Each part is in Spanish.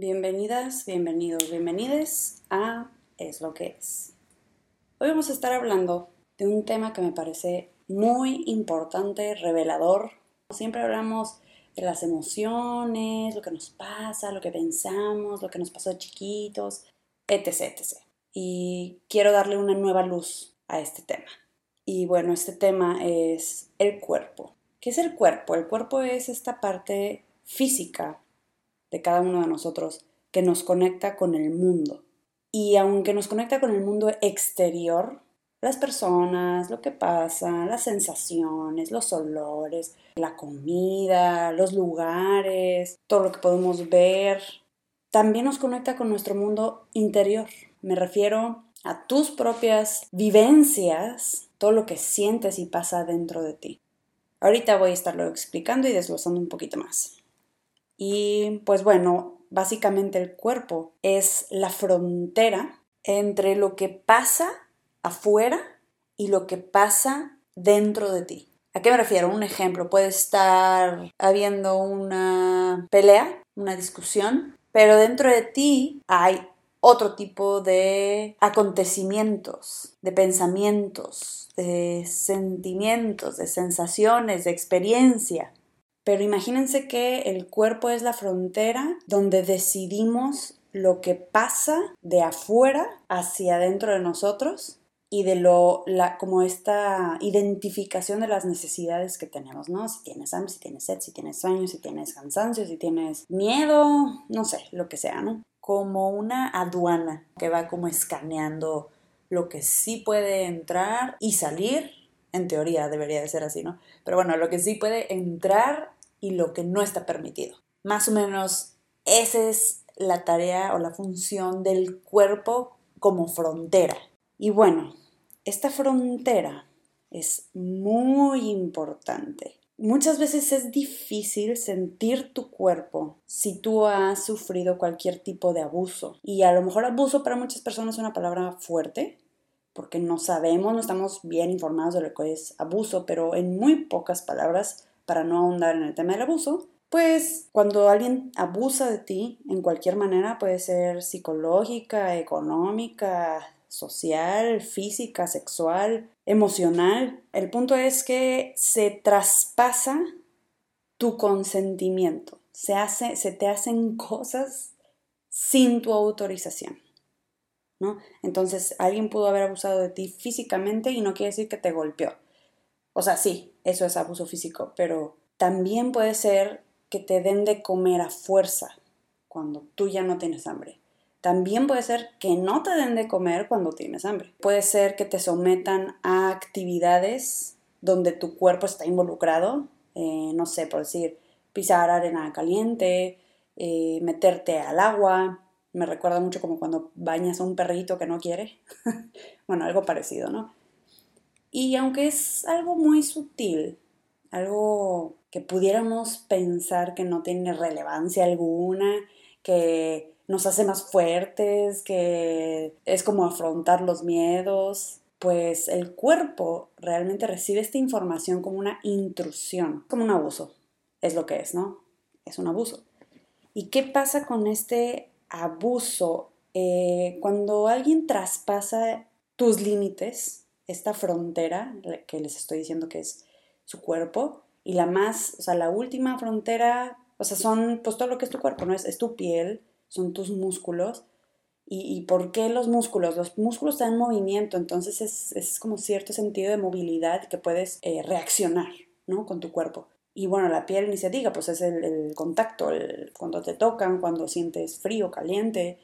Bienvenidas, bienvenidos, bienvenides a Es lo que es. Hoy vamos a estar hablando de un tema que me parece muy importante, revelador. Siempre hablamos de las emociones, lo que nos pasa, lo que pensamos, lo que nos pasó de chiquitos, etc, etc. Y quiero darle una nueva luz a este tema. Y bueno, este tema es el cuerpo. ¿Qué es el cuerpo? El cuerpo es esta parte física de cada uno de nosotros que nos conecta con el mundo. Y aunque nos conecta con el mundo exterior, las personas, lo que pasa, las sensaciones, los olores, la comida, los lugares, todo lo que podemos ver, también nos conecta con nuestro mundo interior. Me refiero a tus propias vivencias, todo lo que sientes y pasa dentro de ti. Ahorita voy a estarlo explicando y desglosando un poquito más. Y pues bueno, básicamente el cuerpo es la frontera entre lo que pasa afuera y lo que pasa dentro de ti. ¿A qué me refiero? Un ejemplo, puede estar habiendo una pelea, una discusión, pero dentro de ti hay otro tipo de acontecimientos, de pensamientos, de sentimientos, de sensaciones, de experiencia. Pero imagínense que el cuerpo es la frontera donde decidimos lo que pasa de afuera hacia adentro de nosotros y de lo, la, como esta identificación de las necesidades que tenemos, ¿no? Si tienes hambre, si tienes sed, si tienes sueño, si tienes cansancio, si tienes miedo, no sé, lo que sea, ¿no? Como una aduana que va como escaneando lo que sí puede entrar y salir, en teoría debería de ser así, ¿no? Pero bueno, lo que sí puede entrar y lo que no está permitido. Más o menos esa es la tarea o la función del cuerpo como frontera. Y bueno, esta frontera es muy importante. Muchas veces es difícil sentir tu cuerpo si tú has sufrido cualquier tipo de abuso. Y a lo mejor abuso para muchas personas es una palabra fuerte, porque no sabemos, no estamos bien informados de lo que es abuso, pero en muy pocas palabras para no ahondar en el tema del abuso, pues cuando alguien abusa de ti en cualquier manera, puede ser psicológica, económica, social, física, sexual, emocional, el punto es que se traspasa tu consentimiento, se, hace, se te hacen cosas sin tu autorización. ¿no? Entonces, alguien pudo haber abusado de ti físicamente y no quiere decir que te golpeó. O sea, sí, eso es abuso físico, pero también puede ser que te den de comer a fuerza cuando tú ya no tienes hambre. También puede ser que no te den de comer cuando tienes hambre. Puede ser que te sometan a actividades donde tu cuerpo está involucrado, eh, no sé, por decir, pisar arena caliente, eh, meterte al agua. Me recuerda mucho como cuando bañas a un perrito que no quiere. bueno, algo parecido, ¿no? Y aunque es algo muy sutil, algo que pudiéramos pensar que no tiene relevancia alguna, que nos hace más fuertes, que es como afrontar los miedos, pues el cuerpo realmente recibe esta información como una intrusión, como un abuso. Es lo que es, ¿no? Es un abuso. ¿Y qué pasa con este abuso? Eh, cuando alguien traspasa tus límites, esta frontera que les estoy diciendo que es su cuerpo, y la más, o sea, la última frontera, o sea, son pues todo lo que es tu cuerpo, ¿no? Es, es tu piel, son tus músculos. ¿Y, por qué los músculos? Los músculos están en movimiento, entonces es, es como cierto sentido de movilidad que puedes eh, reaccionar, ¿no? Con tu cuerpo. Y bueno, la piel ni se diga, pues es el, contacto, cuando te tocan, cuando sientes frío, caliente.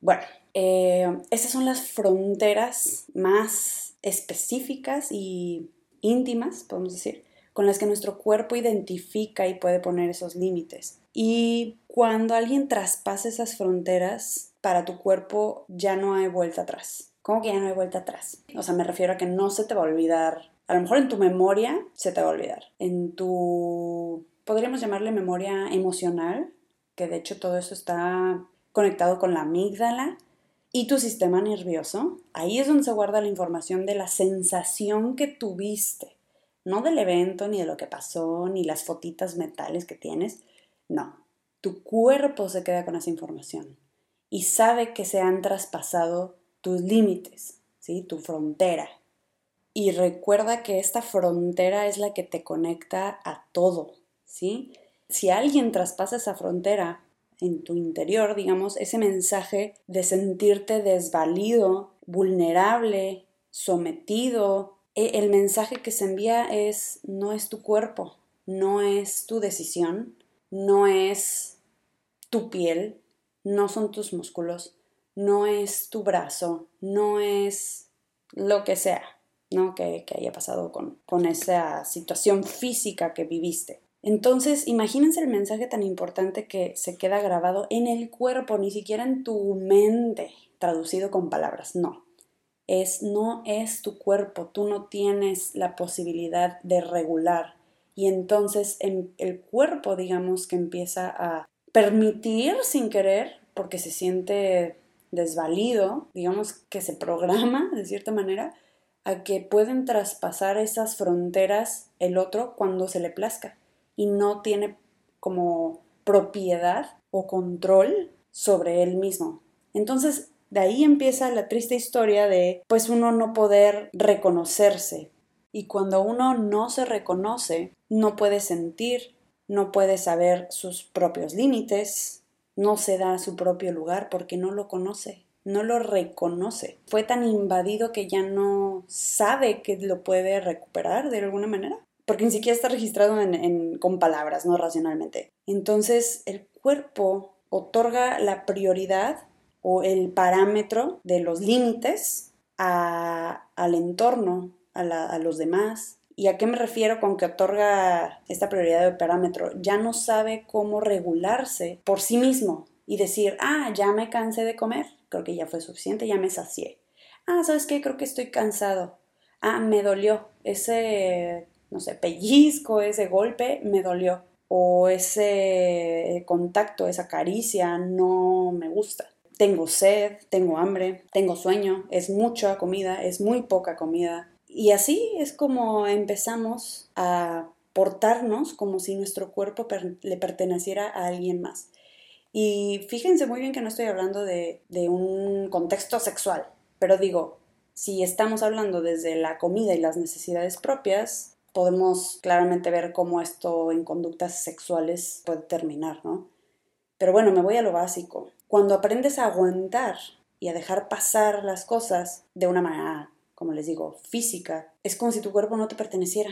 Bueno, eh, esas son las fronteras más específicas y íntimas, podemos decir, con las que nuestro cuerpo identifica y puede poner esos límites. Y cuando alguien traspasa esas fronteras, para tu cuerpo ya no hay vuelta atrás. ¿Cómo que ya no hay vuelta atrás? O sea, me refiero a que no se te va a olvidar. A lo mejor en tu memoria se te va a olvidar. En tu, podríamos llamarle memoria emocional, que de hecho todo eso está conectado con la amígdala, y tu sistema nervioso, ahí es donde se guarda la información de la sensación que tuviste, no del evento, ni de lo que pasó, ni las fotitas mentales que tienes, no. tu cuerpo se queda con esa información y sabe que se han traspasado tus límites, ¿sí? tu frontera. Y recuerda que esta frontera es la que te conecta a todo, ¿sí? Si alguien traspasa esa frontera en tu interior, digamos, ese mensaje de sentirte desvalido, vulnerable, sometido, e, el mensaje que se envía es no es tu cuerpo, no es tu decisión, no es tu piel, no son tus músculos, no es tu brazo, no es lo que sea, ¿no? Que, haya pasado con, con esa situación física que viviste. Entonces, imagínense el mensaje tan importante que se queda grabado en el cuerpo, ni siquiera en tu mente, traducido con palabras, no. Es no es tu cuerpo, tú no tienes la posibilidad de regular. Y entonces en el cuerpo, digamos, que empieza a permitir sin querer, porque se siente desvalido, digamos que se programa de cierta manera, a que pueden traspasar esas fronteras el otro cuando se le plazca y no tiene como propiedad o control sobre él mismo. Entonces, de ahí empieza la triste historia de pues uno no poder reconocerse. Y cuando uno no se reconoce, no puede sentir, no puede saber sus propios límites, no se da su propio lugar porque no lo conoce no lo reconoce. Fue tan invadido que ya no sabe que lo puede recuperar de alguna manera. Porque ni siquiera está registrado en, con palabras, no racionalmente. Entonces el cuerpo otorga la prioridad o el parámetro de los límites al entorno, a, los demás, ¿Y a qué me refiero con que otorga esta prioridad de parámetro? Ya no sabe cómo regularse por sí mismo y decir, ah, ya me cansé de comer, creo que ya fue suficiente, ya me sacié. Ah, ¿sabes qué? Creo que estoy cansado. Ah, me dolió. Ese, no sé, pellizco, ese golpe, me dolió. O ese contacto, esa caricia, no me gusta. Tengo sed, tengo hambre, tengo sueño, es mucha comida, es muy poca comida. Y así es como empezamos a portarnos como si nuestro cuerpo le perteneciera a alguien más. Y fíjense muy bien que no estoy hablando de, un contexto sexual, pero digo, si estamos hablando desde la comida y las necesidades propias, podemos claramente ver cómo esto en conductas sexuales puede terminar, ¿no? Pero bueno, me voy a lo básico. Cuando aprendes a aguantar y a dejar pasar las cosas de una manera, como les digo, física, es como si tu cuerpo no te perteneciera,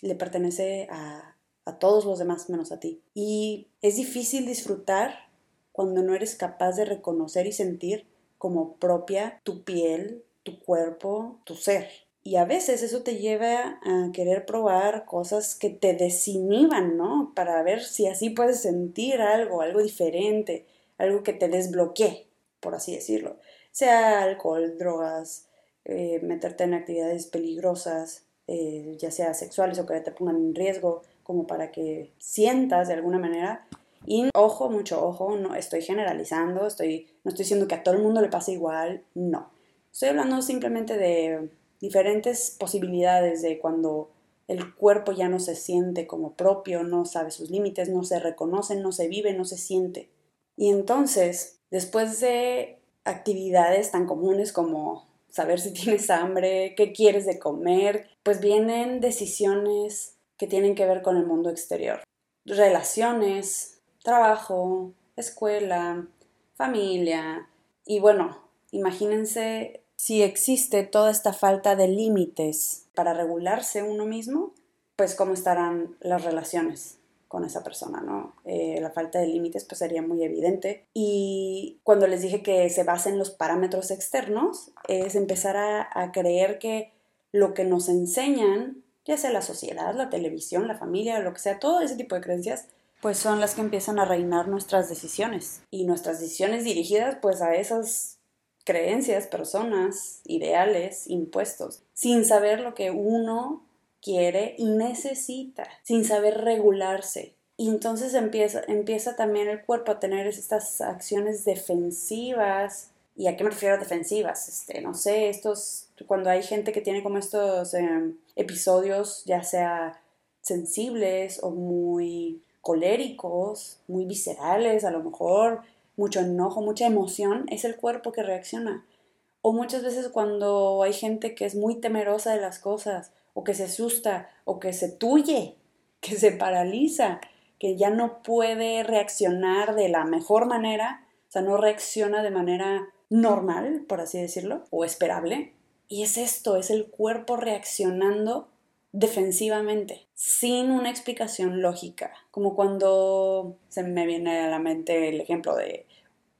le pertenece a, a todos los demás menos a ti. Y es difícil disfrutar cuando no eres capaz de reconocer y sentir como propia tu piel, tu cuerpo, tu ser. Y a veces eso te lleva a querer probar cosas que te desinhiban, ¿no? Para ver si así puedes sentir algo, algo diferente, algo que te desbloquee, por así decirlo. Sea alcohol, drogas, eh, meterte en actividades peligrosas, eh, ya sea sexuales o que te pongan en riesgo, como para que sientas de alguna manera y ojo, mucho ojo, no estoy generalizando, estoy, no estoy diciendo que a todo el mundo le pase igual, no. Estoy hablando simplemente de diferentes posibilidades de cuando el cuerpo ya no se siente como propio, no sabe sus límites, no se reconoce, no se vive, no se siente. Y entonces, después de actividades tan comunes como saber si tienes hambre, qué quieres de comer, pues vienen decisiones que tienen que ver con el mundo exterior. Relaciones, trabajo, escuela, familia. Y bueno, imagínense si existe toda esta falta de límites para regularse uno mismo, pues cómo estarán las relaciones con esa persona, ¿no? Eh, la falta de límites pues sería muy evidente. Y cuando les dije que se basa en los parámetros externos, es empezar a, creer que lo que nos enseñan, ya sea la sociedad, la televisión, la familia, lo que sea, todo ese tipo de creencias, pues son las que empiezan a reinar nuestras decisiones y nuestras decisiones dirigidas pues a esas creencias, personas, ideales, impuestos, sin saber lo que uno quiere y necesita, sin saber regularse. Y entonces empieza, empieza también el cuerpo a tener estas acciones defensivas. ¿Y a qué me refiero defensivas? Este, no sé, estos, cuando hay gente que tiene como estos em, episodios, ya sea sensibles o muy coléricos, muy viscerales, a lo mejor mucho enojo, mucha emoción, es el cuerpo que reacciona. O muchas veces cuando hay gente que es muy temerosa de las cosas, o que se asusta, o que se tuye, que se paraliza, que ya no puede reaccionar de la mejor manera, o sea, no reacciona de manera normal, por así decirlo, o esperable. Y es esto, es el cuerpo reaccionando defensivamente, sin una explicación lógica, como cuando se me viene a la mente el ejemplo de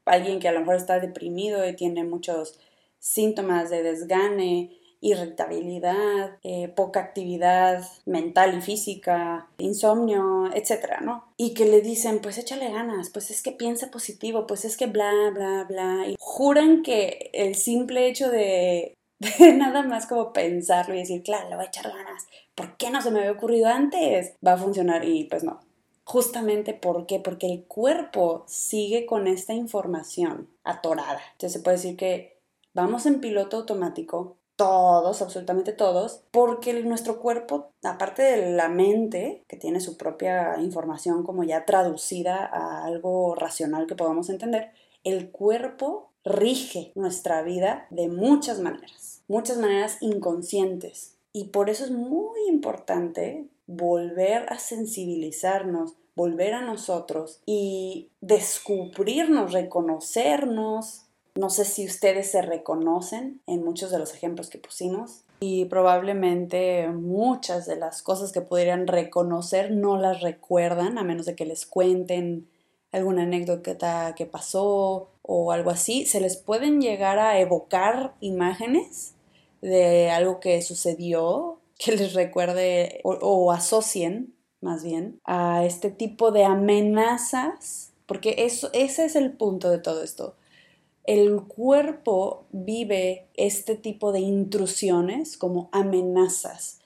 alguien que a lo mejor está deprimido y tiene muchos síntomas de desgane, irritabilidad, eh, poca actividad mental y física, insomnio, etcétera, ¿no? Y que le dicen, pues échale ganas, pues es que piensa positivo, pues es que bla, bla, bla. Y juran que el simple hecho de, de nada más como pensarlo y decir, claro, le voy a echar ganas, ¿por qué no se me había ocurrido antes? Va a funcionar y pues no. Justamente ¿por? Porque el cuerpo sigue con esta información atorada. Entonces se puede decir que vamos en piloto automático, todos, absolutamente todos, porque nuestro cuerpo, aparte de la mente, que tiene su propia información como ya traducida a algo racional que podamos entender, el cuerpo rige nuestra vida de muchas maneras, muchas maneras inconscientes. Y por eso es muy importante volver a sensibilizarnos, volver a nosotros y descubrirnos, reconocernos, no sé si ustedes se reconocen en muchos de los ejemplos que pusimos y probablemente muchas de las cosas que pudieran reconocer no las recuerdan a menos de que les cuenten alguna anécdota que pasó o algo así. Se les pueden llegar a evocar imágenes de algo que sucedió que les recuerde o, asocien más bien a este tipo de amenazas porque eso, ese es el punto de todo esto el cuerpo vive este tipo de intrusiones como amenazas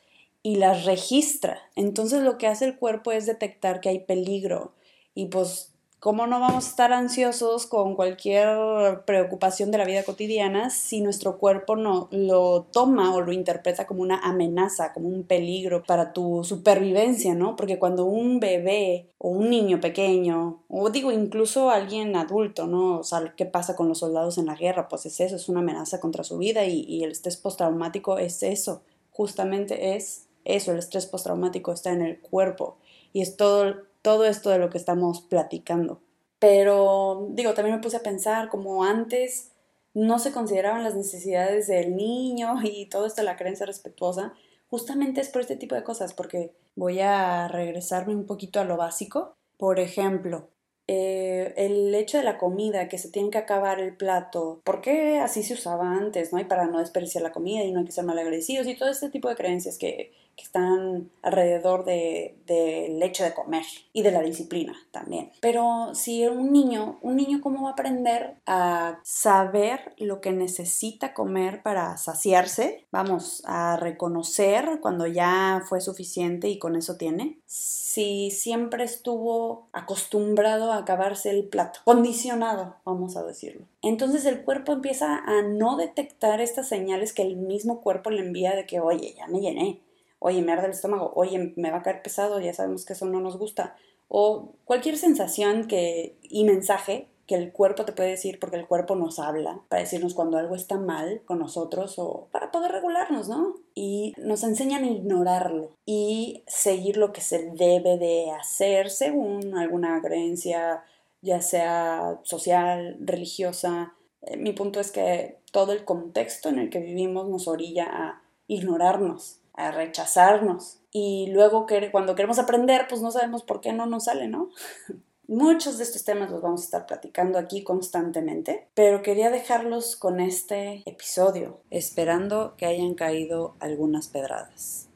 y las registra. Entonces lo que hace el cuerpo es detectar que hay peligro y pues ¿Cómo no vamos a estar ansiosos con cualquier preocupación de la vida cotidiana si nuestro cuerpo no lo toma o lo interpreta como una amenaza, como un peligro para tu supervivencia, ¿no? Porque cuando un bebé o un niño pequeño, o digo incluso alguien adulto, ¿no? O sea, ¿qué pasa con los soldados en la guerra? Pues es eso, es una amenaza contra su vida y, el estrés postraumático es eso, justamente es eso, el estrés postraumático está en el cuerpo y es todo todo esto de lo que estamos platicando. Pero digo, también me puse a pensar como antes no se consideraban las necesidades del niño y todo esto, la creencia respetuosa, justamente es por este tipo de cosas, porque voy a regresarme un poquito a lo básico. Por ejemplo, eh, el hecho de la comida, que se tiene que acabar el plato, porque así se usaba antes, ¿no? Y para no desperdiciar la comida y no hay que ser malagradecidos y todo este tipo de creencias que que están alrededor del de, hecho de comer y de la disciplina también. Pero si un niño, un niño cómo va a aprender a saber lo que necesita comer para saciarse, vamos, a reconocer cuando ya fue suficiente y con eso tiene, si siempre estuvo acostumbrado a acabarse el plato, condicionado, vamos a decirlo. Entonces el cuerpo empieza a no detectar estas señales que el mismo cuerpo le envía de que, oye, ya me llené oye, me arde el estómago, oye, me va a caer pesado, ya sabemos que eso no nos gusta. O cualquier sensación que, y mensaje que el cuerpo te puede decir, porque el cuerpo nos habla, para decirnos cuando algo está mal con nosotros o para poder regularnos, ¿no? Y nos enseñan a ignorarlo y seguir lo que se debe de hacer según alguna creencia, ya sea social, religiosa. Eh, mi punto es que todo el contexto en el que vivimos nos orilla a ignorarnos a rechazarnos. Y luego que, cuando queremos aprender, pues no sabemos por qué no nos sale, ¿no? Muchos de estos temas los vamos a estar platicando aquí constantemente, pero quería dejarlos con este episodio, esperando que hayan caído algunas pedradas.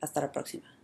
Hasta la próxima.